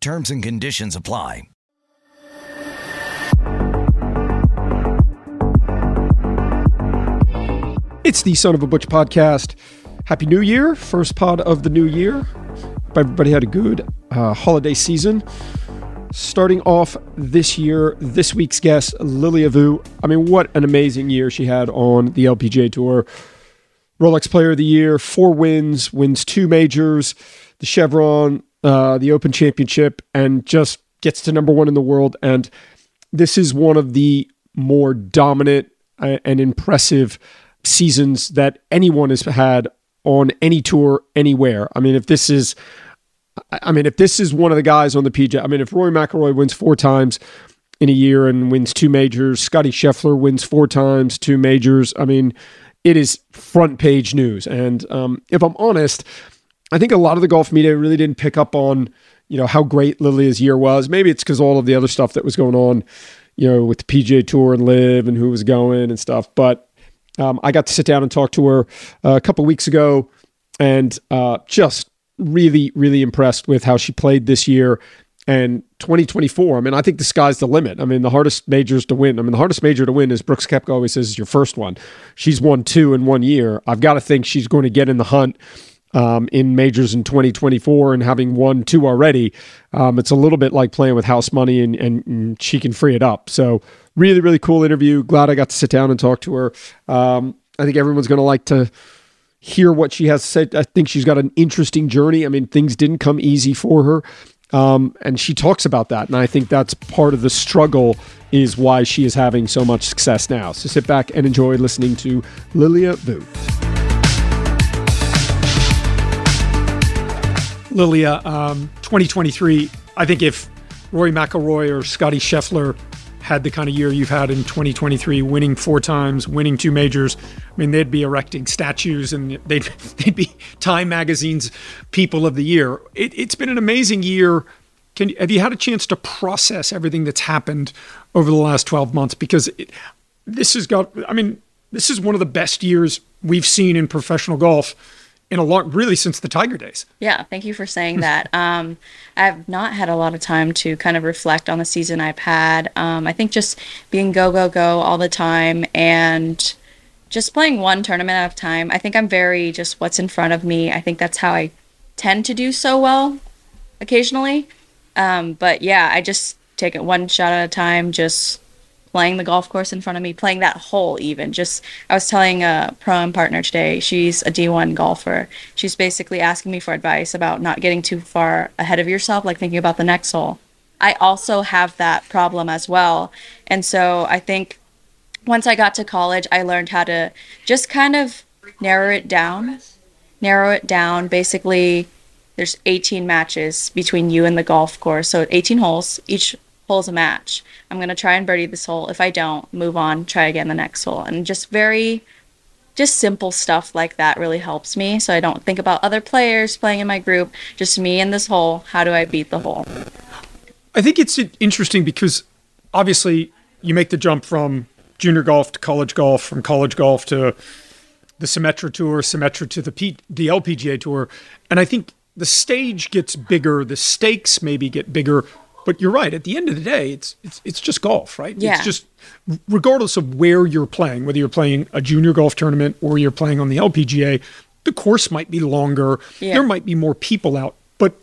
Terms and conditions apply. It's the Son of a Butch podcast. Happy New Year, first pod of the new year. Hope everybody had a good uh, holiday season. Starting off this year, this week's guest, Lilia Vu. I mean, what an amazing year she had on the LPGA Tour. Rolex Player of the Year, four wins, wins two majors, the Chevron, uh, the Open Championship, and just gets to number one in the world. And this is one of the more dominant uh, and impressive seasons that anyone has had on any tour anywhere. I mean, if this is, I mean, if this is one of the guys on the PJ, I mean, if Rory McIlroy wins four times in a year and wins two majors, Scottie Scheffler wins four times, two majors. I mean, it is front page news. And um, if I'm honest, I think a lot of the golf media really didn't pick up on, you know, how great Lilia's year was. Maybe it's because all of the other stuff that was going on, you know, with the PGA Tour and LIV and who was going and stuff. But um, I got to sit down and talk to her uh, a couple weeks ago, and uh, just really, really impressed with how she played this year. And 2024, I mean, I think the sky's the limit. I mean, the hardest majors to win. I mean, the hardest major to win, is Brooks Koepka always says, is your first one. She's won two in one year. I've got to think she's going to get in the hunt um, in majors in 2024 and having won two already, um, it's a little bit like playing with house money and, and, and, she can free it up. So, really, really cool interview. Glad I got to sit down and talk to her. Um, I think everyone's going to like to hear what she has said. I think she's got an interesting journey. I mean, things didn't come easy for her. Um, and she talks about that. And I think that's part of the struggle is why she is having so much success now. So sit back and enjoy listening to Lilia Vu. Lilia, um, 2023. I think if Rory McIlroy or Scottie Scheffler had the kind of year you've had in 2023, winning four times, winning two majors, I mean, they'd be erecting statues and they'd they'd be Time Magazine's People of the Year. It, has been an amazing year. Can have you had a chance to process everything that's happened over the last 12 months? Because it, this has got. I mean, this is one of the best years we've seen in professional golf in a long, really since the Tiger days. Yeah, thank you for saying that. Um, I've not had a lot of time to kind of reflect on the season I've had. Um, I think just being go, go, go all the time and just playing one tournament at a time. I think I'm very just what's in front of me. I think that's how I tend to do so well occasionally. Um, but yeah, I just take it one shot at a time, just playing the golf course in front of me, playing that hole even. Just I was telling a pro am partner today, she's a D1 golfer. She's basically asking me for advice about not getting too far ahead of yourself, like thinking about the next hole. I also have that problem as well. And so I think once I got to college, I learned how to just kind of narrow it down. Narrow it down. Basically, there's 18 matches between you and the golf course. So 18 holes. Each hole's a match. I'm going to try and birdie this hole. If I don't, move on, try again the next hole. And just very, just simple stuff like that really helps me. So I don't think about other players playing in my group, just me in this hole. How do I beat the hole? I think it's interesting because obviously you make the jump from junior golf to college golf, from college golf to the Symetra Tour, Symetra to the, P- the LPGA Tour. And I think the stage gets bigger, the stakes maybe get bigger, but you're right. At the end of the day, it's it's it's just golf, right? Yeah. It's just regardless of where you're playing, whether you're playing a junior golf tournament or you're playing on the LPGA, the course might be longer. Yeah. There might be more people out, but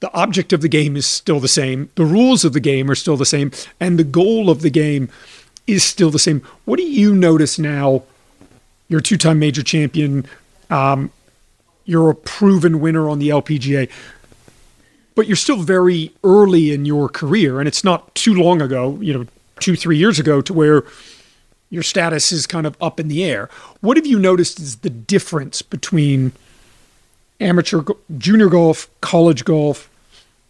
the object of the game is still the same. The rules of the game are still the same, and the goal of the game is still the same. What do you notice now? You're a two-time major champion. Um, you're a proven winner on the LPGA but you're still very early in your career, and it's not too long ago, you know, two, three years ago, to where your status is kind of up in the air. What have you noticed is the difference between amateur, junior golf, college golf,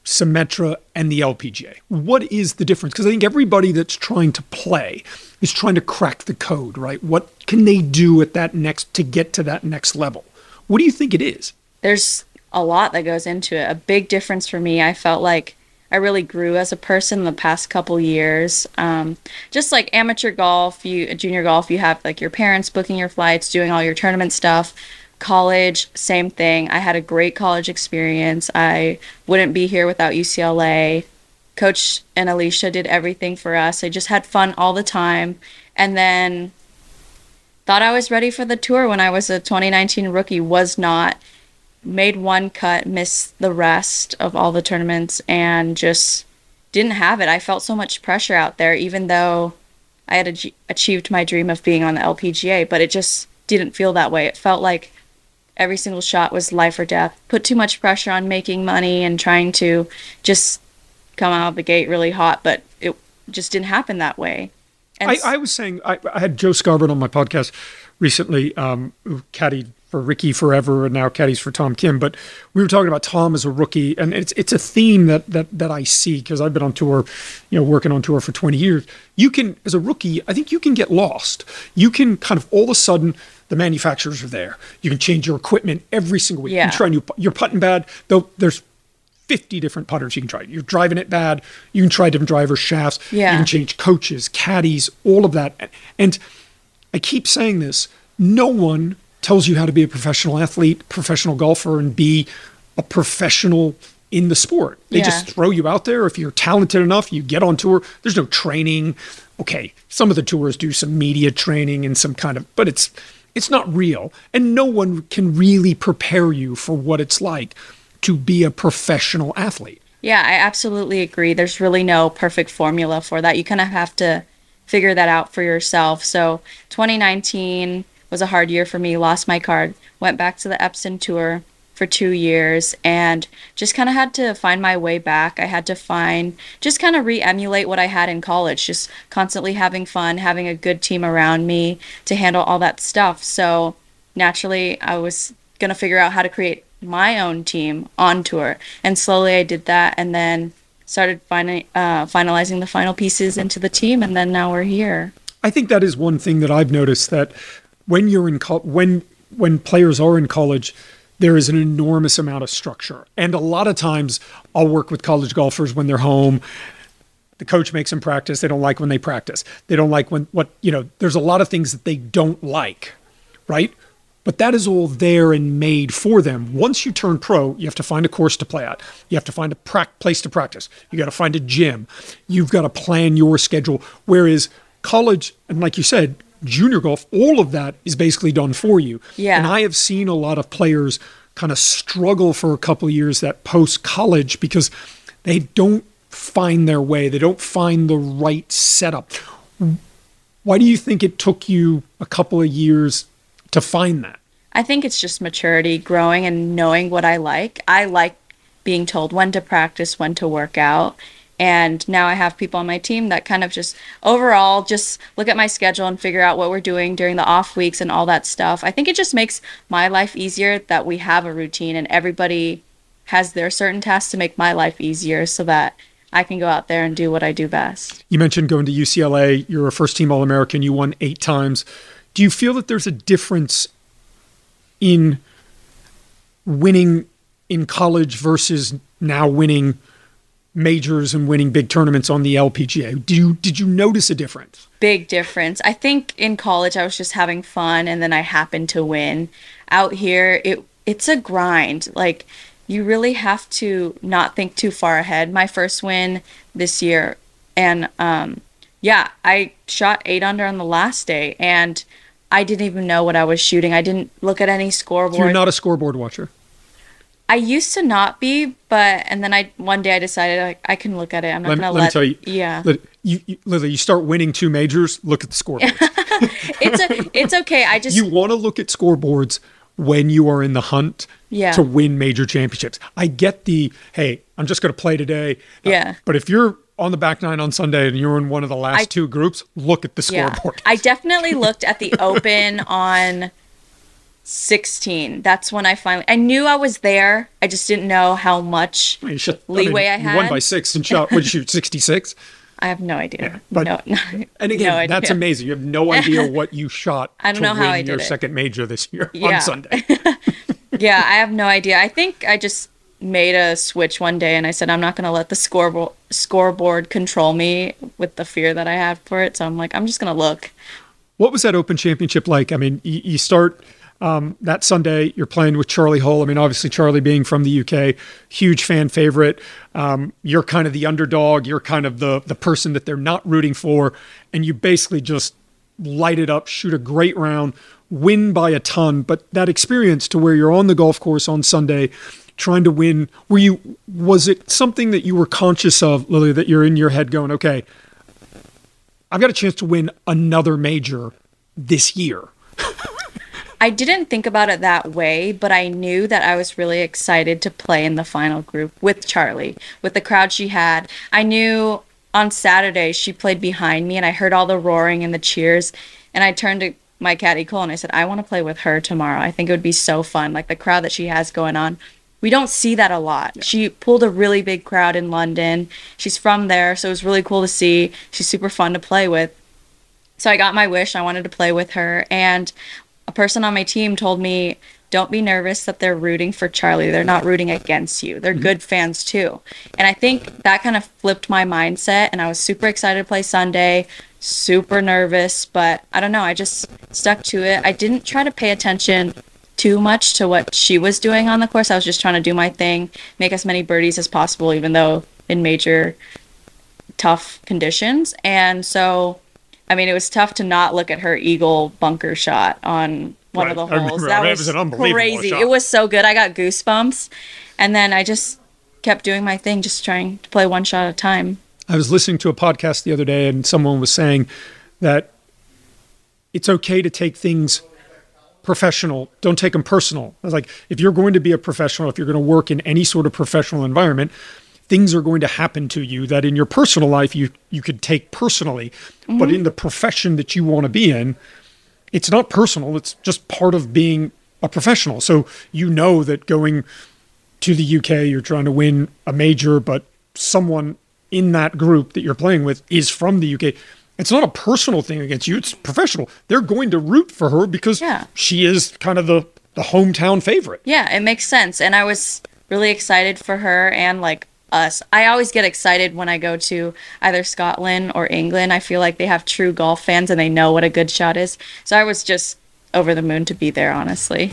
Symetra and the LPGA? What is the difference? Because I think everybody that's trying to play is trying to crack the code, right? What can they do at that next to get to that next level? What do you think it is? There's a lot that goes into it. A big difference for me, I felt like I really grew as a person the past couple years. Um, just like amateur golf, you junior golf, you have like your parents booking your flights, doing all your tournament stuff. College, same thing. I had a great college experience. I wouldn't be here without UCLA. Coach and Alicia did everything for us. I just had fun all the time. And then thought I was ready for the tour when I was a 2019 rookie, was not made one cut, missed the rest of all the tournaments, and just didn't have it. I felt so much pressure out there, even though I had achieved my dream of being on the LPGA, but it just didn't feel that way. It felt like every single shot was life or death. Put too much pressure on making money and trying to just come out of the gate really hot, but it just didn't happen that way. I, I, was saying I, I, had Joe Skovron on my podcast recently, um, who caddied for Rickie forever and now caddies for Tom Kim. But we were talking about Tom as a rookie, and it's it's a theme that that that I see because I've been on tour, you know, working on tour for 20 years. You can, as a rookie, I think you can get lost. You can kind of all of a sudden the manufacturers are there. You can change your equipment every single week. Yeah. You try new, you're putting bad. Though there's 50 different putters you can try. You're driving it bad. You can try different driver shafts. Yeah. You can change coaches, caddies, all of that. And I keep saying this no one tells you how to be a professional athlete, professional golfer, and be a professional in the sport. They Yeah. just throw you out there. If you're talented enough, you get on tour. There's no training. Okay, some of the tours do some media training and some kind of, but it's it's not real, and no one can really prepare you for what it's like to be a professional athlete. Yeah, I absolutely agree. There's really no perfect formula for that. You kind of have to figure that out for yourself. So 2019 was a hard year for me. Lost my card. Went back to the Epson tour for two years and just kind of had to find my way back. I had to find, just kind of re emulate what I had in college, just constantly having fun, having a good team around me to handle all that stuff. So naturally, I was going to figure out how to create my own team on tour. And slowly I did that and then started uh, finalizing the final pieces into the team. And then now we're here. I think that is one thing that I've noticed that when you're in co- when when players are in college, there is an enormous amount of structure, and a lot of times I'll work with college golfers when they're home. The coach makes them practice. They don't like when they practice. They don't like when what you know. There's a lot of things that they don't like, right? But that is all there and made for them. Once you turn pro, you have to find a course to play at. You have to find a pra- place to practice. You got to find a gym. You've got to plan your schedule. Whereas college, and like you said, junior golf, all of that is basically done for you. Yeah. And I have seen a lot of players kind of struggle for a couple of years that post college because they don't find their way. They don't find the right setup. Why do you think it took you a couple of years to find that? I think it's just maturity, growing, and knowing what I like. I like being told when to practice, when to work out. And now I have people on my team that kind of just overall just look at my schedule and figure out what we're doing during the off weeks and all that stuff. I think it just makes my life easier that we have a routine and everybody has their certain tasks to make my life easier so that I can go out there and do what I do best. You mentioned going to UCLA. You're a first team All American. You won eight times. Do you feel that there's a difference in winning in college versus now winning majors and winning big tournaments on the LPGA? Do you did you notice a difference? big difference. I think in college I was just having fun and then I happened to win. Out here it it's a grind. Like you really have to not think too far ahead. My first win this year and um yeah, I shot 8 under on the last day and I didn't even know what I was shooting. I didn't look at any scoreboard. You're not a scoreboard watcher. I used to not be, but and then I one day I decided like I can look at it. I'm not Let, gonna let let, me tell you. Yeah, Let- you, you, literally, you start winning two majors. Look at the scoreboard. it's a, it's okay. I just you want to look at scoreboards when you are in the hunt Yeah. to win major championships. I get the hey, I'm just going to play today. Uh, Yeah. but if you're on the back nine on Sunday and you're in one of the last I- two groups, look at the Yeah. scoreboard. I definitely looked at the open on 16. That's when I finally I knew I was there. I just didn't know how much I mean, leeway I, I, had. won by six and shot. You shoot? Sixty six. I have no idea. but- no, no, And again, no that's amazing. You have no idea what you shot I don't to know how I your did it. second major this year Yeah. on Sunday. Yeah, I have no idea. I think I just made a switch one day and I said I'm not going to let the scoreboard scoreboard control me with the fear that I have for it. So I'm like I'm just going to look. What was that Open Championship like? I mean, you, you start um, that Sunday, you're playing with Charley Hull. I mean, obviously, Charlie being from the UK, huge fan favorite. Um, you're kind of the underdog. You're kind of the, the person that they're not rooting for. And you basically just light it up, shoot a great round, win by a ton. But that experience to where you're on the golf course on Sunday, trying to win, were you, was it something that you were conscious of, Lily, that you're in your head going, okay, I've got a chance to win another major this year. I didn't think about it that way, but I knew that I was really excited to play in the final group with Charley, with the crowd she had. I knew on Saturday she played behind me and I heard all the roaring and the cheers. And I turned to my caddy Cole and I said, I want to play with her tomorrow. I think it would be so fun. Like the crowd that she has going on. We don't see that a lot. She pulled a really big crowd in London. She's from there, so it was really cool to see. She's super fun to play with. So I got my wish. I wanted to play with her. And a person on my team told me, don't be nervous that they're rooting for Charley. They're not rooting against you. They're mm-hmm. good fans too. And I think that kind of flipped my mindset. And I was super excited to play Sunday, super nervous, but I don't know. I just stuck to it. I didn't try to pay attention too much to what she was doing on the course. I was just trying to do my thing, make as many birdies as possible, even though in major tough conditions. And so, I mean, it was tough to not look at her eagle bunker shot on one of the holes. remember. That That was, was an unbelievable crazy. shot. It was so good. I got goosebumps. And then I just kept doing my thing, just trying to play one shot at a time. I was listening to a podcast the other day, and someone was saying that it's okay to take things professional. Don't take them personal. I was like, if you're going to be a professional, if you're going to work in any sort of professional environment, things are going to happen to you that in your personal life you you could take personally, but mm-hmm. in the profession that you want to be in, it's not personal. It's just part of being a professional. So you know that going to the UK, you're trying to win a major, but someone in that group that you're playing with is from the UK. It's not a personal thing against you, it's professional. They're going to root for her because Yeah. she is kind of the, the hometown favorite. Yeah, it makes sense. And I was really excited for her and like us. I always get excited when I go to either Scotland or England. I feel like they have true golf fans and they know what a good shot is. So I was just over the moon to be there, honestly.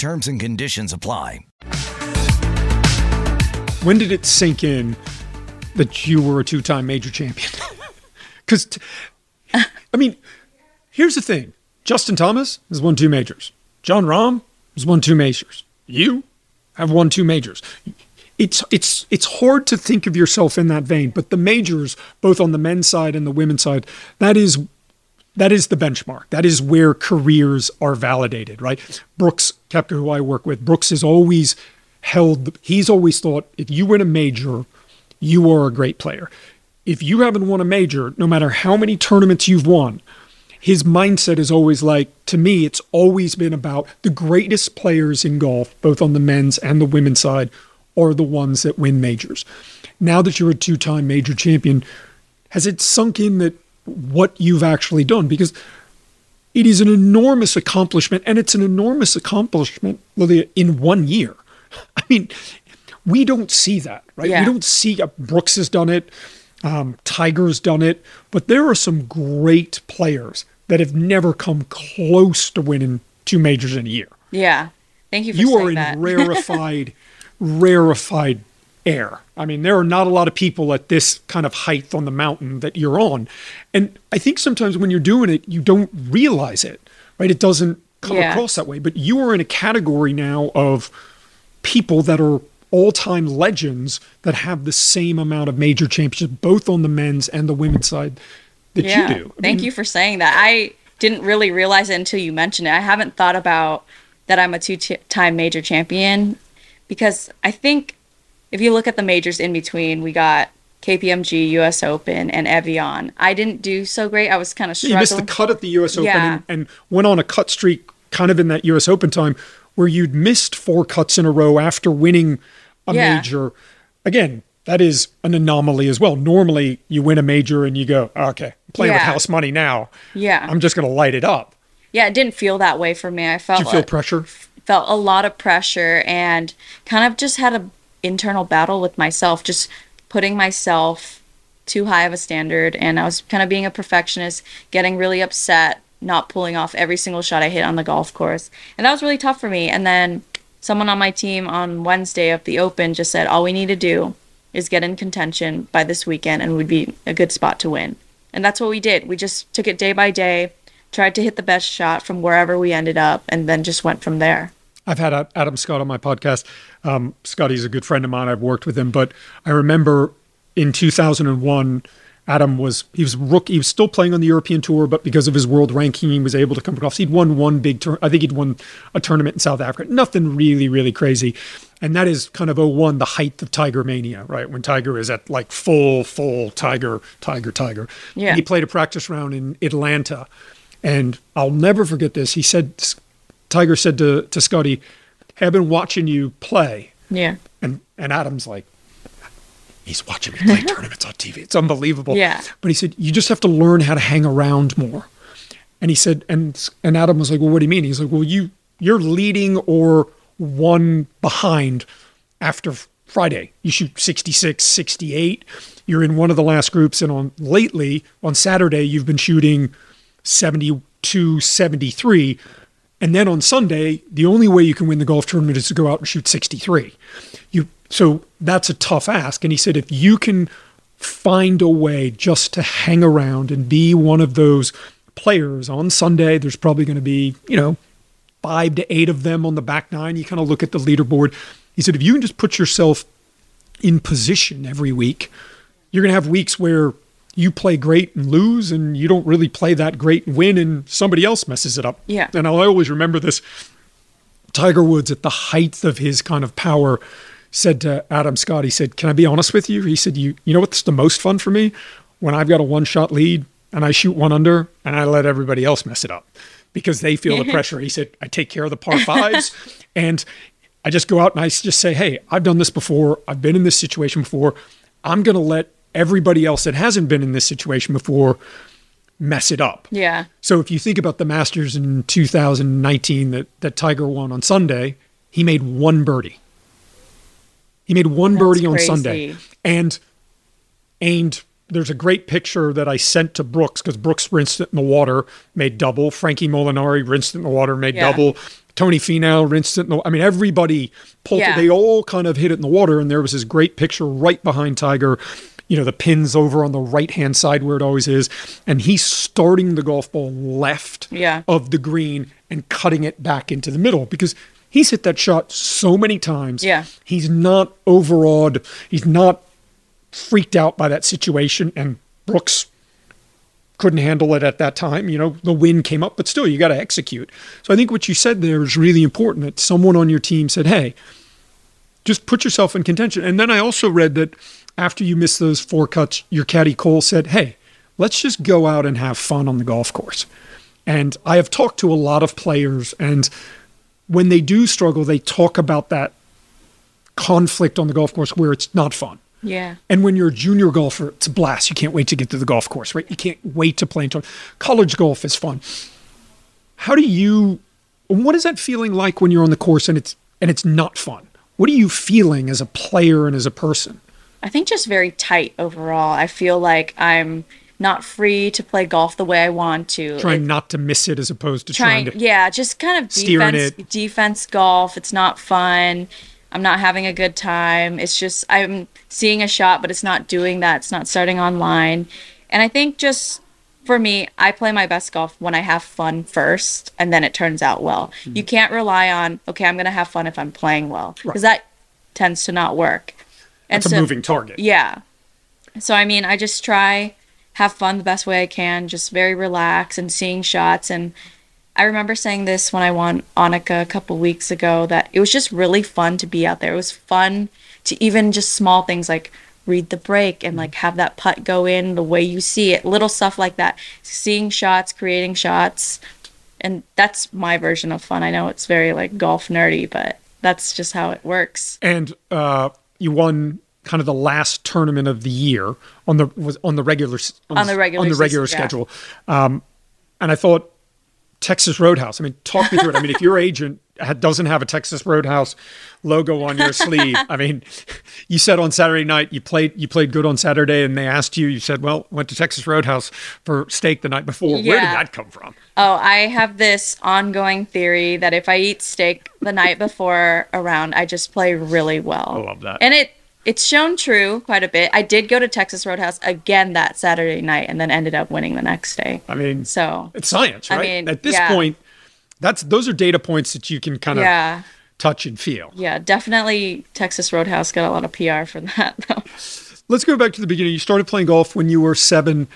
Terms and conditions apply. When did it sink in that you were a two time major champion? Because, I mean, here's the thing Justin Thomas has won two majors, Jon Rahm has won two majors. You have won two majors. It's it's it's hard to think of yourself in that vein, but the majors, both on the men's side and the women's side, that is that is the benchmark. That is where careers are validated, right? Brooks Koepka, who I work with, Brooks is always held. He's always thought if you win a major, you are a great player. If you haven't won a major, no matter how many tournaments you've won, his mindset is always like, to me, it's always been about the greatest players in golf, both on the men's and the women's side, are the ones that win majors. Now that you're a two time major champion, has it sunk in that what you've actually done? Because it is an enormous accomplishment, and it's an enormous accomplishment, Lilia, in one year. I mean, we don't see that, right? Yeah. We don't see uh, Brooks has done it, um, Tiger's done it, but there are some great players that have never come close to winning two majors in a year. Yeah. Thank you for You are in that. rarefied, rarefied air. I mean, there are not a lot of people at this kind of height on the mountain that you're on. And I think sometimes when you're doing it, you don't realize it, right? It doesn't come Yeah. across that way. But you are in a category now of people that are all-time legends that have the same amount of major championships, both on the men's and the women's side that yeah. you do. I Thank mean, you for saying that. I didn't really realize it until you mentioned it. I haven't thought about that I'm a two-time major champion because I think if you look at the majors in between, we got KPMG, U.S. Open, and Evian. I didn't do so great. I was kind of struggling. You missed the cut at the U.S. Open Yeah. and, and went on a cut streak kind of in that U.S. Open time where you'd missed four cuts in a row after winning a Yeah. major. Again, that is an anomaly as well. Normally, you win a major and you go, okay, I'm playing with house money now. Yeah. I'm just going to light it up. yeah, it didn't feel that way for me. I felt Did you feel like- pressure? felt a lot of pressure and kind of just had a internal battle with myself just putting myself too high of a standard. And I was kind of being a perfectionist getting really upset not pulling off every single shot I hit on the golf course. And that was really tough for me. And then someone on my team on Wednesday of the open just said all we need to do is get in contention by this weekend and we'd be a good spot to win. And that's what we did. We just took it day by day tried to hit the best shot from wherever we ended up and then just went from there I've had Adam Scott on my podcast. Um, Scotty's a good friend of mine. I've worked with him, but I remember in 2001, Adam was he was rookie. He was still playing on the European tour, but because of his world ranking, he was able to come across. He'd won one big tour. I think he'd won a tournament in South Africa. Nothing really, really crazy. And that is kind of 01, the height of Tiger mania, right? When Tiger is at like full, full Tiger, Tiger, Tiger. Yeah. He played a practice round in Atlanta. And I'll never forget this. He said, Tiger said to, to Scotty, hey, I've been watching you play. yeah And, and Adam's like, he's watching me play tournaments on TV. It's unbelievable. Yeah. But he said, you just have to learn how to hang around more. And he said, and and Adam was like, well, what do you mean? He's like, well, you you're leading or one behind after Friday. You shoot 66, 68. You're in one of the last groups, and on lately on Saturday you've been shooting 72, 73. And then on Sunday, the only way you can win the golf tournament is to go out and shoot 63. You so that's a tough ask. And he said if you can find a way just to hang around and be one of those players on Sunday, there's probably going to be, you know, five to eight of them on the back nine. You kind of look at the leaderboard. He said if you can just put yourself in position every week, you're going to have weeks where you play great and lose, and you don't really play that great and win, and somebody else messes it up. Yeah. And I always remember this. Tiger Woods, at the height of his kind of power, said to Adam Scott, he said, Can I be honest with you? He said, You you know what's the most fun for me? When I've got a one shot lead and I shoot one under and I let everybody else mess it up because they feel the pressure. He said, I take care of the par fives and I just go out and I just say, Hey, I've done this before. I've been in this situation before. I'm going to let everybody else that hasn't been in this situation before mess it up. yeah So if you think about the Masters in 2019 that, that Tiger won on Sunday, he made one birdie. He made one That's birdie on crazy. Sunday. And and there's a great picture that I sent to Brooks because Brooks rinsed it in the water, made double. Frankie Molinari rinsed it in the water, made Yeah. double. Tony Finau rinsed it in the I mean, everybody pulled Yeah. it. They all kind of hit it in the water. And there was this great picture right behind Tiger. You know, the pins over on the right hand side where it always is. And he's starting the golf ball left Yeah. of the green and cutting it back into the middle because he's hit that shot so many times. Yeah. He's not overawed. He's not freaked out by that situation. And Brooks couldn't handle it at that time. You know, the wind came up, but still, you got to execute. So I think what you said there is really important that someone on your team said, hey, just put yourself in contention. And then I also read that after you miss those four cuts, your caddy Cole said, hey, let's just go out and have fun on the golf course. And I have talked to a lot of players, and when they do struggle, they talk about that conflict on the golf course where it's not fun. yeah And when you're a junior golfer, it's a blast. You can't wait to get to the golf course, right? You can't wait to play in tournament. College golf is fun. How do you? What is that feeling like when you're on the course and it's and it's not fun? What are you feeling as a player and as a person? I think just very tight overall. I feel like I'm not free to play golf the way I want to. Trying It- not to miss it as opposed to trying, trying to. yeah, just kind of Steering defense it. defense golf. It's not fun. I'm not having a good time. It's just I'm seeing a shot, but it's not doing that. It's not starting online. And I think just for me, I play my best golf when I have fun first, and then it turns out well. Mm-hmm. You can't rely on okay, I'm gonna have fun if I'm playing well, because that tends to not work. And It's a moving target. yeah. So I mean, I just try have fun the best way I can, just very relaxed and seeing shots and I remember saying this when I won Annika a couple weeks ago that it was just really fun to be out there. It was fun to even just small things like read the break and like have that putt go in the way you see it, little stuff like that. Seeing shots, creating shots. And that's my version of fun. I know it's very like golf nerdy, but that's just how it works. and uh, you won kind of the last tournament of the year on the was on the regular s- On the regular on the regular season, yeah. schedule. Um, and I thought Texas Roadhouse. I mean, talk me through it. I mean, if your agent doesn't have a Texas Roadhouse logo on your sleeve, I mean, you said on Saturday night you played you played good on Saturday, and they asked you. You said, "Well, went to Texas Roadhouse for steak the night before." Where did that come from? Oh, I have this ongoing theory that if I eat steak the night before around, I just play really well. I love that. And it it's shown true quite a bit. I did go to Texas Roadhouse again that Saturday night and then ended up winning the next day. I mean, So it's science, I right? mean, At this yeah. point, that's those are data points that you can kind of yeah, touch and feel. yeah, definitely Texas Roadhouse got a lot of PR for that though. Let's go back to the beginning. You started playing golf when you were seven.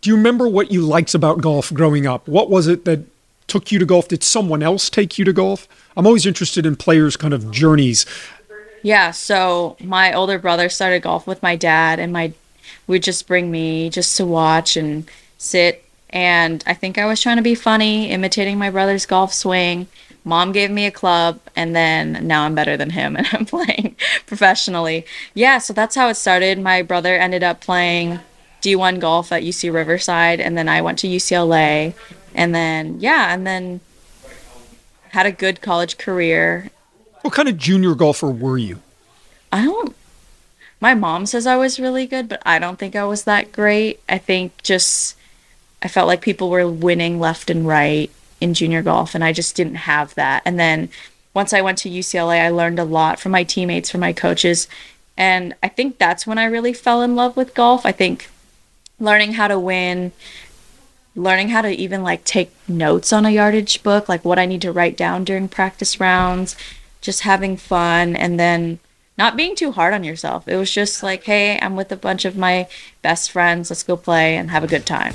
Do you remember what you liked about golf growing up? What was it that took you to golf? Did someone else take you to golf? I'm always interested in players' kind of journeys. Yeah, so my older brother started golf with my dad, and my would just bring me just to watch and sit. And I think I was trying to be funny, imitating my brother's golf swing. Mom gave me a club, and then now I'm better than him, and I'm playing professionally. Yeah, so that's how it started. My brother ended up playing D1 golf at UC Riverside, and then I went to UCLA, and then yeah, and then had a good college career What kind of junior golfer were you? I don't. My mom says I was really good, but I don't think I was that great. I think just I felt like people were winning left and right in junior golf, and I just didn't have that. And then once I went to UCLA, I learned a lot from my teammates, from my coaches, and I think that's when I really fell in love with golf. I think learning how to win, learning how to even like take notes on a yardage book, like what I need to write down during practice rounds, just having fun and then not being too hard on yourself. It was just like, hey, I'm with a bunch of my best friends. Let's go play and have a good time.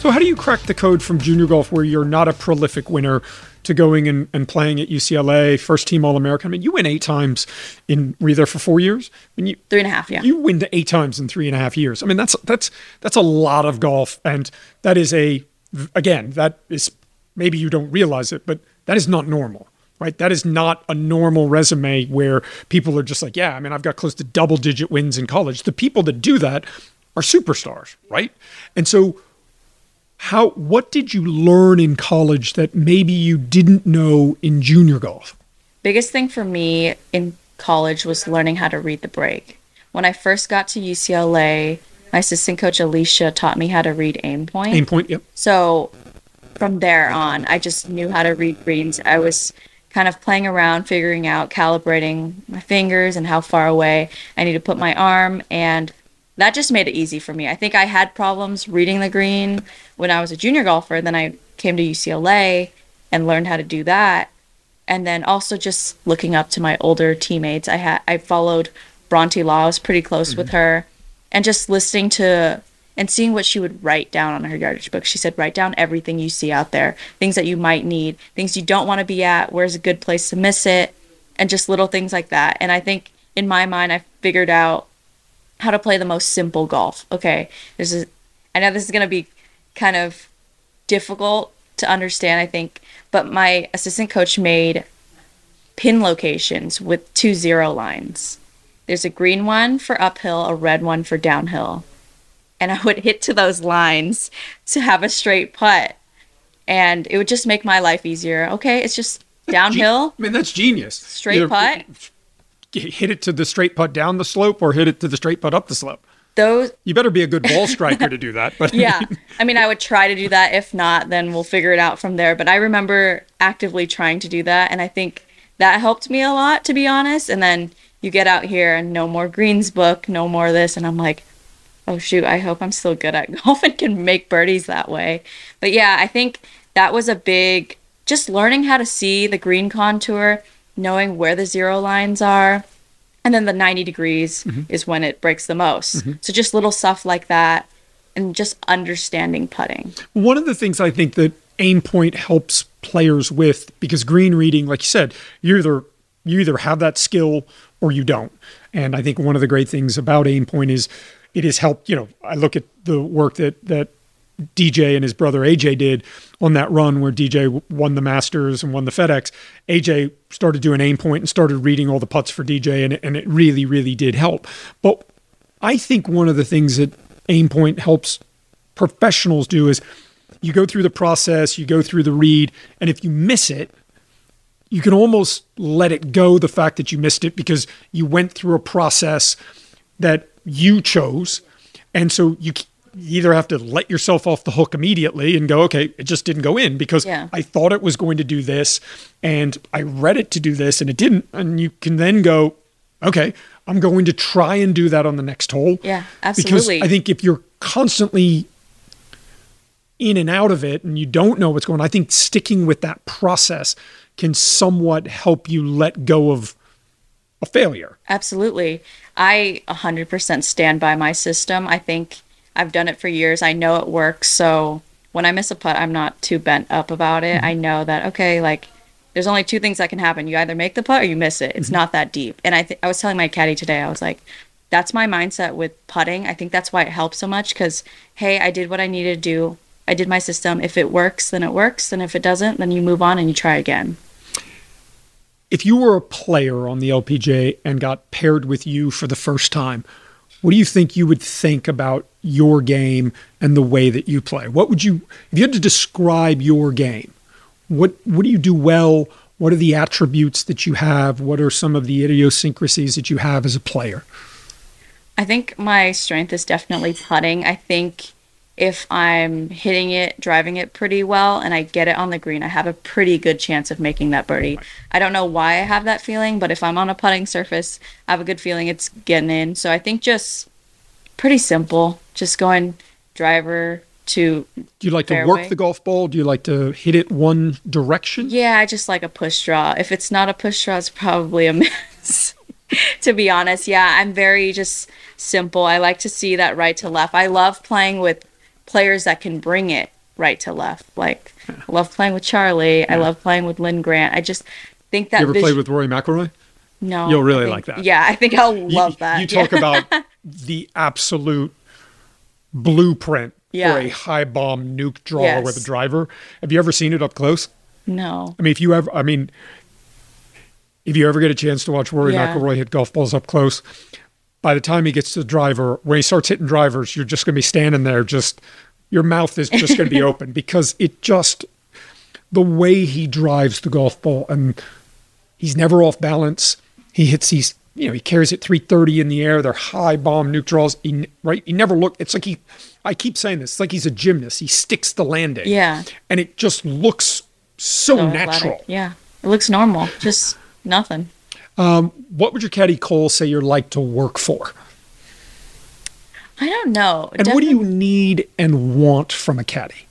So, how do you crack the code from junior golf where you're not a prolific winner to going and, and playing at UCLA, first team All American? I mean, you win eight times in, were you there for four years? I mean, you, Three and a half, yeah. you win eight times in three and a half years. I mean, that's that's that's a lot of golf, and that is a again that is maybe you don't realize it, but that is not normal, right? That is not a normal resume where people are just like, yeah, I mean, I've got close to double digit wins in college. The people that do that are superstars, right? And so. How what did you learn in college that maybe you didn't know in junior golf? biggest thing for me in college was learning how to read the break. When I first got to UCLA, my assistant coach Alicia taught me how to read Aimpoint. Aim point, yep. So from there on, I just knew how to read greens. I was kind of playing around, figuring out, calibrating my fingers and how far away I need to put my arm. And that just made it easy for me. I think I had problems reading the green when I was a junior golfer. Then I came to UCLA and learned how to do that. And then also just looking up to my older teammates. I had I followed Bronte Law. I was pretty close with mm-hmm. her, and just listening to and seeing what she would write down on her yardage book. She said, write down everything you see out there, things that you might need, things you don't want to be at, where's a good place to miss it, and just little things like that. And I think in my mind, I figured out how to play the most simple golf. Okay, this is, I know this is going to be kind of difficult to understand, I think, but my assistant coach made pin locations with two zero lines. There's a green one for uphill, a red one for downhill. and I would hit to those lines to have a straight putt. And it would just make my life easier. Okay, it's just downhill, I mean, that's genius. straight Either putt. Hit it to the straight putt down the slope or hit it to the straight putt up the slope. Those You better be a good ball striker to do that. But yeah. I mean, I would try to do that. If not, then we'll figure it out from there. But I remember actively trying to do that. And I think that helped me a lot, to be honest. And then you get out here and no more greens book, no more this. And I'm like, oh, shoot, I hope I'm still good at golf and can make birdies that way. But yeah, I think that was a big, just learning how to see the green contour, knowing where the zero lines are. And then the 90 degrees mm-hmm. is when it breaks the most. Mm-hmm. So just little stuff like that and just understanding putting. One of the things I think that Aimpoint helps players with, because green reading, like you said, you either you either have that skill or you don't. And I think one of the great things about Aimpoint is it has helped. You know, I look at the work that that DJ and his brother AJ did on that run where DJ won the Masters and won the FedEx. AJ started doing Aimpoint and started reading all the putts for DJ, and it, and it really, really did help. But I think one of the things that Aimpoint helps professionals do is you go through the process, you go through the read, and if you miss it, you can almost let it go the fact that you missed it because you went through a process that you chose. And so you you either have to let yourself off the hook immediately and go, okay, it just didn't go in because Yeah. I thought it was going to do this and I read it to do this and it didn't. And you can then go, okay, I'm going to try and do that on the next hole. Yeah, absolutely. Because. I think if you're constantly in and out of it and you don't know what's going on, I think sticking with that process can somewhat help you let go of a failure. Absolutely. I 100% stand by my system. I think I've done it for years. I know it works. So when I miss a putt, I'm not too bent up about it. I mm-hmm. know that, okay, like there's only two things that can happen. You either make the putt or you miss it. It's mm-hmm. not that deep. And I, th- I was telling my caddy today, I was like, that's my mindset with putting. I think that's why it helps so much because, hey, I did what I needed to do. I did my system. If it works, then it works. And if it doesn't, then you move on and you try again. If you were a player on the LPGA and got paired with you for the first time, what do you think you would think about your game and the way that you play? What would you, if you had to describe your game, what what do you do well? What are the attributes that you have? What are some of the idiosyncrasies that you have as a player? I think my strength is definitely putting. I think if I'm hitting it, driving it pretty well, and I get it on the green, I have a pretty good chance of making that birdie. I don't know why I have that feeling, but if I'm on a putting surface, I have a good feeling it's getting in. So I think just pretty simple, just going driver to Do you like to work the golf ball? Do you like to hit it one direction? Yeah, I just like a push draw. If it's not a push draw, it's probably a miss. to be honest, yeah, I'm very just simple. I like to see that right to left. I love playing with players that can bring it right to left. Like, I love playing with Charley. I love playing with Linn Grant. I just think that You ever vis- played with Rory McIlroy? no, You'll really think- like that. Yeah, I think I'll You- love that. You Yeah. talk about the absolute blueprint Yeah. for a high bomb nuke draw Yes. with a driver. Have you ever seen it up close? no. I mean, if you ever, I mean, if you ever get a chance to watch Rory Yeah. McIlroy hit golf balls up close, by the time he gets to the driver, when he starts hitting drivers, you're just going to be standing there, just your mouth is just going to be open because it just the way he drives the golf ball and he's never off balance. He hits these, you know, he carries it 330 in the air. They're high bomb nuke draws. He, right? He never look. It's like he, I keep saying this, it's like he's a gymnast. He sticks the landing. Yeah. And it just looks so, So natural. athletic. Yeah. It looks normal. Just nothing. What would your caddy Cole say you're like to work for? I don't know. And what do you need and want from a caddy?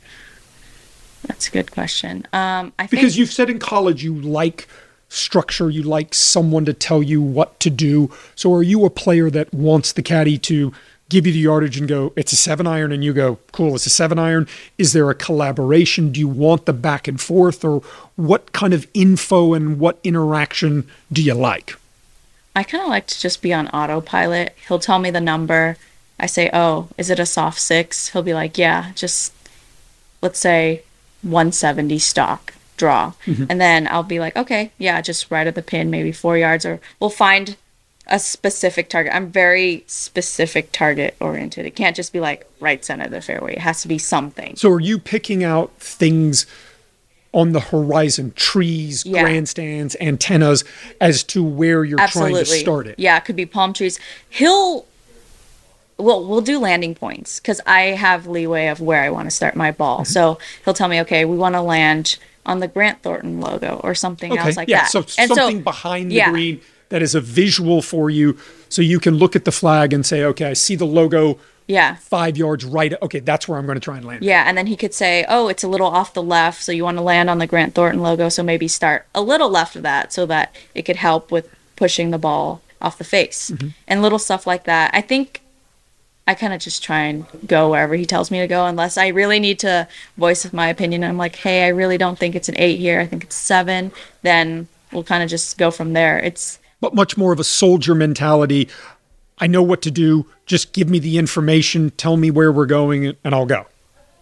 That's a good question. Um, I think Because you've said in college you like structure, you like someone to tell you what to do. So are you a player that wants the caddy to give you the yardage and go, it's a seven iron, and you go, cool, it's a seven iron? Is there a collaboration? Do you want the back and forth? Or what kind of info and what interaction do you like? I kind of like to just be on autopilot. He'll tell me the number. I say, "Oh, is it a soft six? He'll be like, "Yeah, just let's say 170 stock draw." Mm-hmm. And then I'll be like, "Okay, yeah, just right at the pin, maybe 4 yards or we'll find a specific target. I'm very specific target oriented. It can't just be like right center of the fairway. It has to be something. So are you picking out things on the horizon, trees, Yeah. grandstands, antennas, as to where you're trying to start it? Yeah, it could be palm trees. He'll well, we'll do landing points because I have leeway of where I want to start my ball. Mm-hmm. So he'll tell me, okay, we want to land on the Grant Thornton logo or something Okay, else like yeah. that. So And something behind the yeah. green that is a visual for you, so you can look at the flag and say, okay, I see the logo Yeah. five yards right. Okay, that's where I'm going to try and land. Yeah, and then he could say, "Oh, it's a little off the left, so you want to land on the Grant Thornton logo, so maybe start a little left of that so that it could help with pushing the ball off the face." Mm-hmm. And little stuff like that. I think I kind of just try and go wherever he tells me to go unless I really need to voice my opinion. I'm like, "Hey, I really don't think it's an 8 here. I think it's 7." Then we'll kind of just go from there. It's But much more of a soldier mentality. I know what to do. Just give me the information. Tell me where we're going, and I'll go.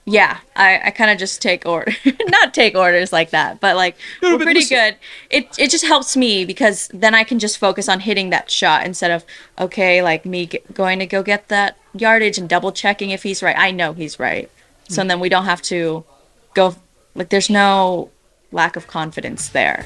Yeah, I, I kind of just take order, not take orders like that, but like No, we're but pretty listen- good. It it just helps me because then I can just focus on hitting that shot instead of okay, like me g- going to go get that yardage and double checking if he's right. I know he's right, hmm. so then we don't have to go like there's no lack of confidence there.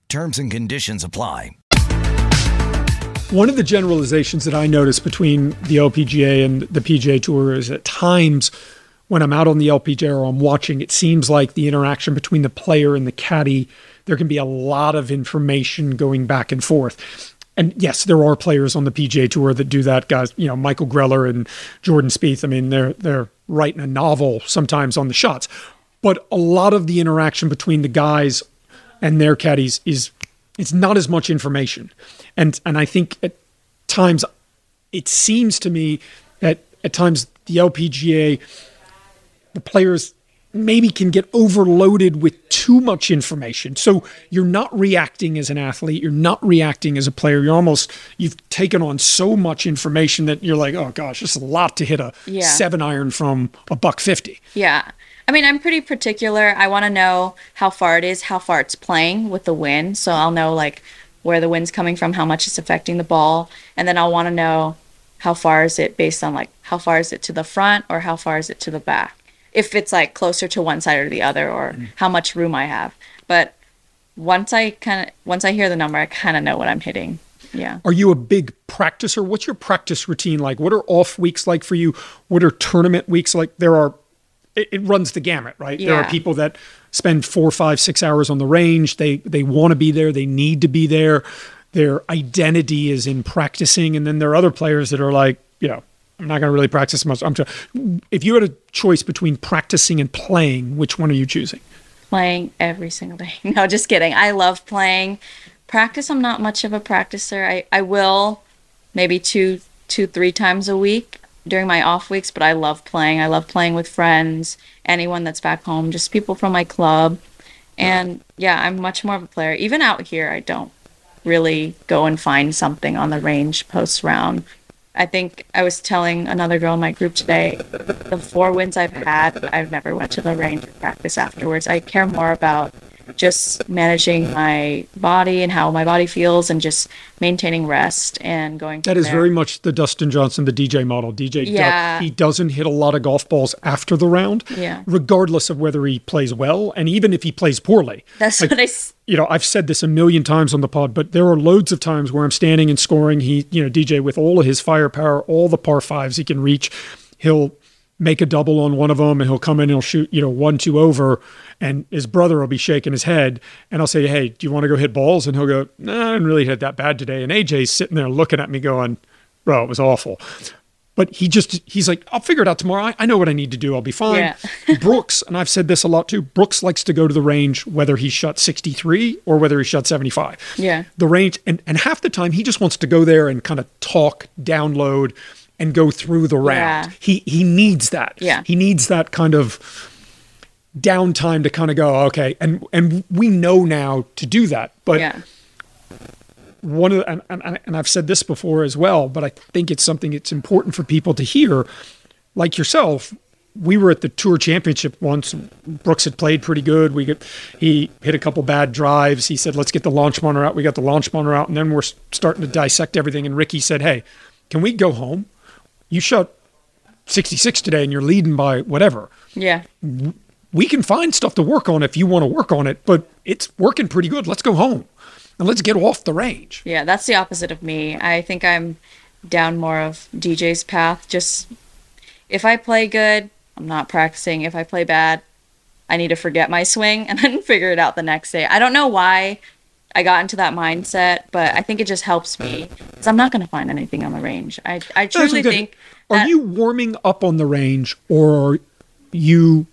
Terms and conditions apply. One of the generalizations that I notice between the LPGA and the PGA Tour is at times when I'm out on the LPGA or I'm watching, it seems like the interaction between the player and the caddy, there can be a lot of information going back and forth. And yes, there are players on the PGA Tour that do that. Guys, you know, Michael Greller and Jordan Spieth. I mean, they're they're writing a novel sometimes on the shots. But a lot of the interaction between the guys and their caddies is it's not as much information and and i think at times it seems to me that at times the lpga the players maybe can get overloaded with too much information so you're not reacting as an athlete you're not reacting as a player you're almost you've taken on so much information that you're like oh gosh is a lot to hit a Yeah. seven iron from a buck 50 Yeah. I mean, I'm pretty particular. I want to know how far it is, how far it's playing with the wind. So I'll know like where the wind's coming from, how much it's affecting the ball. And then I'll want to know how far is it based on like how far is it to the front or how far is it to the back. If it's like closer to one side or the other or mm. how much room I have. But once I kind of once I hear the number, I kind of know what I'm hitting. Yeah. Are you a big practicer? What's your practice routine like? What are off weeks like for you? What are tournament weeks like? There are, it, it runs the gamut, right? There are people that spend four, five, six hours on the range. They they want to be there. They need to be there. Their identity is in practicing, and then there are other players that are like, you know, I'm not going to really practice much. I'm. try- If you had a choice between practicing and playing, which one are you choosing? playing every single day. No, just kidding. I love playing. Practice, I'm not much of a practicer. I, I will maybe two, two, three times a week during my off weeks, but I love playing. I love playing with friends, anyone that's back home, just people from my club. And yeah, I'm much more of a player. Even out here, I don't really go and find something on the range post round. I think I was telling another girl in my group today, the four wins I've had, I've never went to the range to practice afterwards. I care more about just managing my body and how my body feels and just maintaining rest and going That is there. very much the Dustin Johnson, the DJ model. DJ, Yeah. he doesn't hit a lot of golf balls after the round, Yeah. regardless of whether he plays well and even if he plays poorly. That's what I s- You know, I've said this a million times on the pod, but there are loads of times where I'm standing and scoring. He, you know, DJ with all of his firepower, all the par fives he can reach, he'll make a double on one of them and he'll come in and he'll shoot, you know, one, two over. And his brother will be shaking his head. And I'll say, Hey, do you want to go hit balls? And he'll go, No, I didn't really hit that bad today. And AJ's sitting there looking at me going, Bro, it was awful. but he just he's like i'll figure it out tomorrow i, I know what i need to do i'll be fine Yeah. brooks and i've said this a lot too brooks likes to go to the range whether he shot 63 or whether he shot 75 Yeah. the range and, and half the time he just wants to go there and kind of talk download and go through the round Yeah. he he needs that Yeah. he needs that kind of downtime to kind of go okay and and we know now to do that but yeah. one of the, and, and, and I've said this before as well, but I think it's something it's important for people to hear. Like yourself, we were at the Tour Championship once. Brooks had played pretty good. We get he hit a couple bad drives. He said, "Let's get the launch monitor out." We got the launch monitor out, and then we're starting to dissect everything. And Ricky said, "Hey, can we go home? You shot 66 today, and you're leading by whatever." Yeah. we can find stuff to work on if you want to work on it, but it's working pretty good. Let's go home and let's get off the range. Yeah, that's the opposite of me. I think I'm down more of DJ's path. Just if I play good, I'm not practicing. If I play bad, I need to forget my swing and then figure it out the next day. I don't know why I got into that mindset, but I think it just helps me because I'm not going to find anything on the range. I I truly think Are you warming up on the range or are you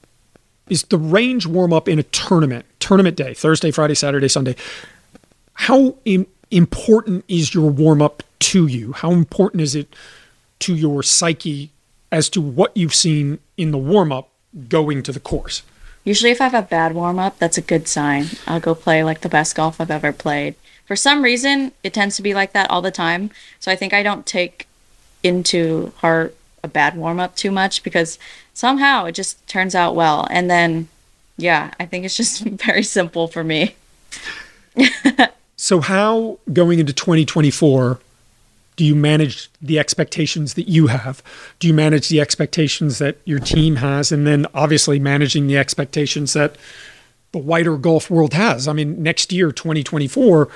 is the range warm up in a tournament, tournament day, Thursday, Friday, Saturday, Sunday? How Im- important is your warm up to you? How important is it to your psyche as to what you've seen in the warm up going to the course? Usually, if I have a bad warm up, that's a good sign. I'll go play like the best golf I've ever played. For some reason, it tends to be like that all the time. So I think I don't take into heart a bad warm up too much because somehow it just turns out well. And then, yeah, I think it's just very simple for me. So, how going into 2024 do you manage the expectations that you have? Do you manage the expectations that your team has? And then, obviously, managing the expectations that the wider golf world has. I mean, next year, 2024,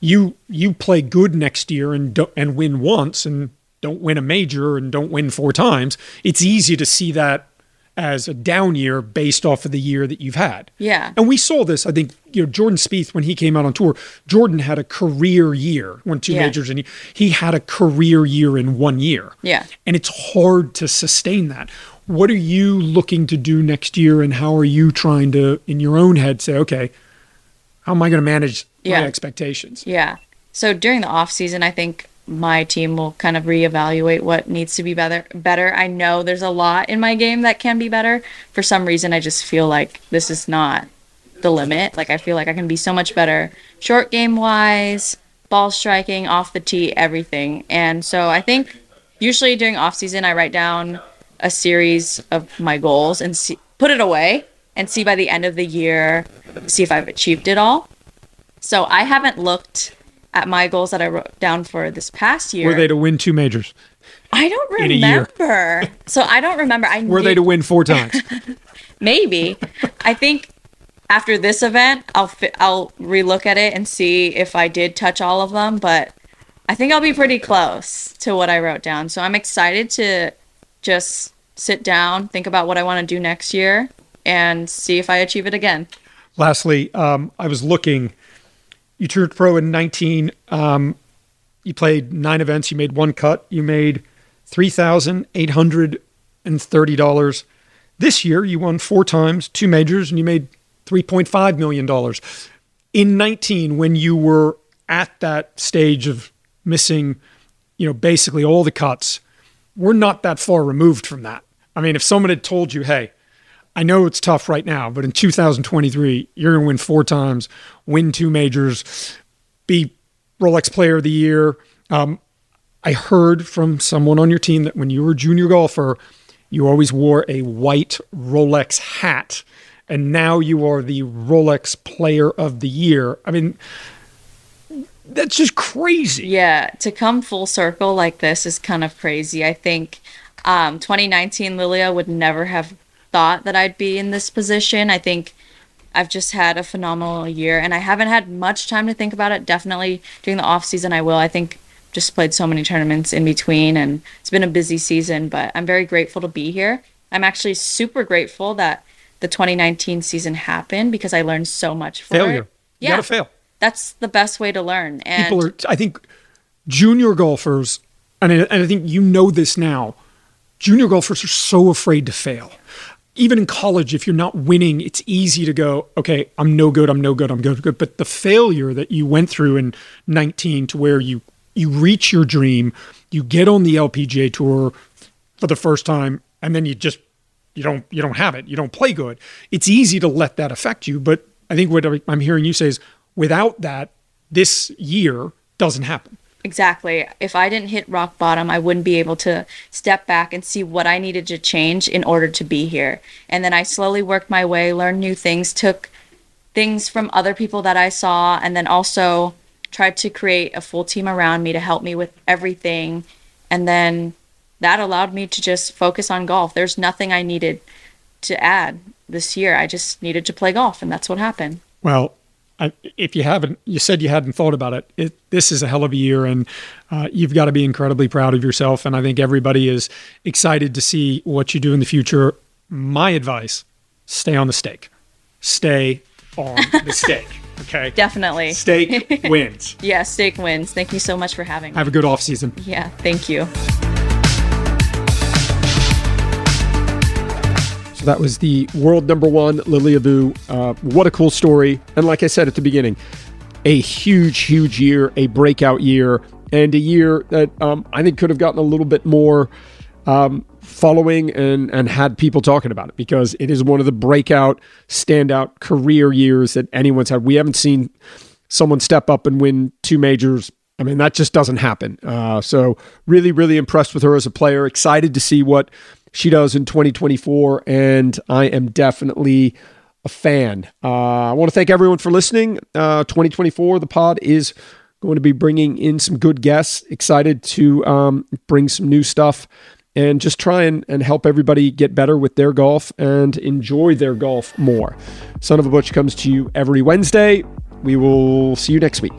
you you play good next year and and win once and don't win a major and don't win four times. It's easy to see that as a down year based off of the year that you've had. Yeah. And we saw this, I think, you know, Jordan Spieth, when he came out on tour, Jordan had a career year, won two Yeah. majors, and he, he had a career year in one year. Yeah. And it's hard to sustain that. What are you looking to do next year, and how are you trying to, in your own head, say, okay, how am I going to manage Yeah. my expectations? Yeah. So during the off season, I think my team will kind of reevaluate what needs to be better. Better. I know there's a lot in my game that can be better. For some reason, I just feel like this is not the limit. Like I feel like I can be so much better, short game wise, ball striking, off the tee, everything. And so I think usually during off season, I write down a series of my goals and see, put it away and see by the end of the year, see if I've achieved it all. So I haven't looked at my goals that I wrote down for this past year. Were they to win two majors? I don't in a year? remember. so I don't remember. I Were knew, they to win four times? maybe. I think after this event, I'll fi- I'll relook at it and see if I did touch all of them. But I think I'll be pretty close to what I wrote down. So I'm excited to just sit down, think about what I want to do next year, and see if I achieve it again. Lastly, um, I was looking. You turned pro in 19. Um, you played nine events. You made one cut. You made three thousand eight hundred and thirty dollars. This year, you won four times, two majors, and you made three point five million dollars. In 19, when you were at that stage of missing, you know, basically all the cuts, we're not that far removed from that. I mean, if someone had told you, hey, I know it's tough right now, but in 2023, you're going to win four times, win two majors, be Rolex Player of the Year. Um, I heard from someone on your team that when you were a junior golfer, you always wore a white Rolex hat, and now you are the Rolex Player of the Year. I mean, that's just crazy. Yeah, to come full circle like this is kind of crazy. I think um, 2019 Lilia would never have thought that I'd be in this position. I think I've just had a phenomenal year and I haven't had much time to think about it. Definitely during the off season I will. I think just played so many tournaments in between and it's been a busy season, but I'm very grateful to be here. I'm actually super grateful that the 2019 season happened because I learned so much from Failure. it. You Yeah. got to fail. That's the best way to learn. And people are i think junior golfers and I, and I think you know this now junior golfers are so afraid to fail. Even in college, if you're not winning, it's easy to go, okay, I'm no good, I'm no good, I'm good, good. But the failure that you went through in 19 to where you you reach your dream, you get on the LPGA tour for the first time, and then you just you don't you don't have it, you don't play good. It's easy to let that affect you, but I think what I'm hearing you say is without that, this year doesn't happen. Exactly. If I didn't hit rock bottom, I wouldn't be able to step back and see what I needed to change in order to be here. And then I slowly worked my way, learned new things, took things from other people that I saw, and then also tried to create a full team around me to help me with everything. And then that allowed me to just focus on golf. There's nothing I needed to add this year. I just needed to play golf, and that's what happened. Well, I, if you haven't, you said you hadn't thought about it. it this is a hell of a year, and uh, you've got to be incredibly proud of yourself. And I think everybody is excited to see what you do in the future. My advice: stay on the stake. Stay on the stake. Okay. Definitely. Stake wins. yeah, stake wins. Thank you so much for having me. Have a good off season. Yeah, thank you. So that was the world number one, Lilia Vu. Uh, what a cool story. And like I said at the beginning, a huge, huge year, a breakout year, and a year that um, I think could have gotten a little bit more um, following and, and had people talking about it because it is one of the breakout, standout career years that anyone's had. We haven't seen someone step up and win two majors. I mean, that just doesn't happen. Uh, so, really, really impressed with her as a player. Excited to see what she does in 2024, and I am definitely a fan. Uh, I want to thank everyone for listening. Uh, 2024, the pod is going to be bringing in some good guests. Excited to um, bring some new stuff and just try and, and help everybody get better with their golf and enjoy their golf more. Son of a Butch comes to you every Wednesday. We will see you next week.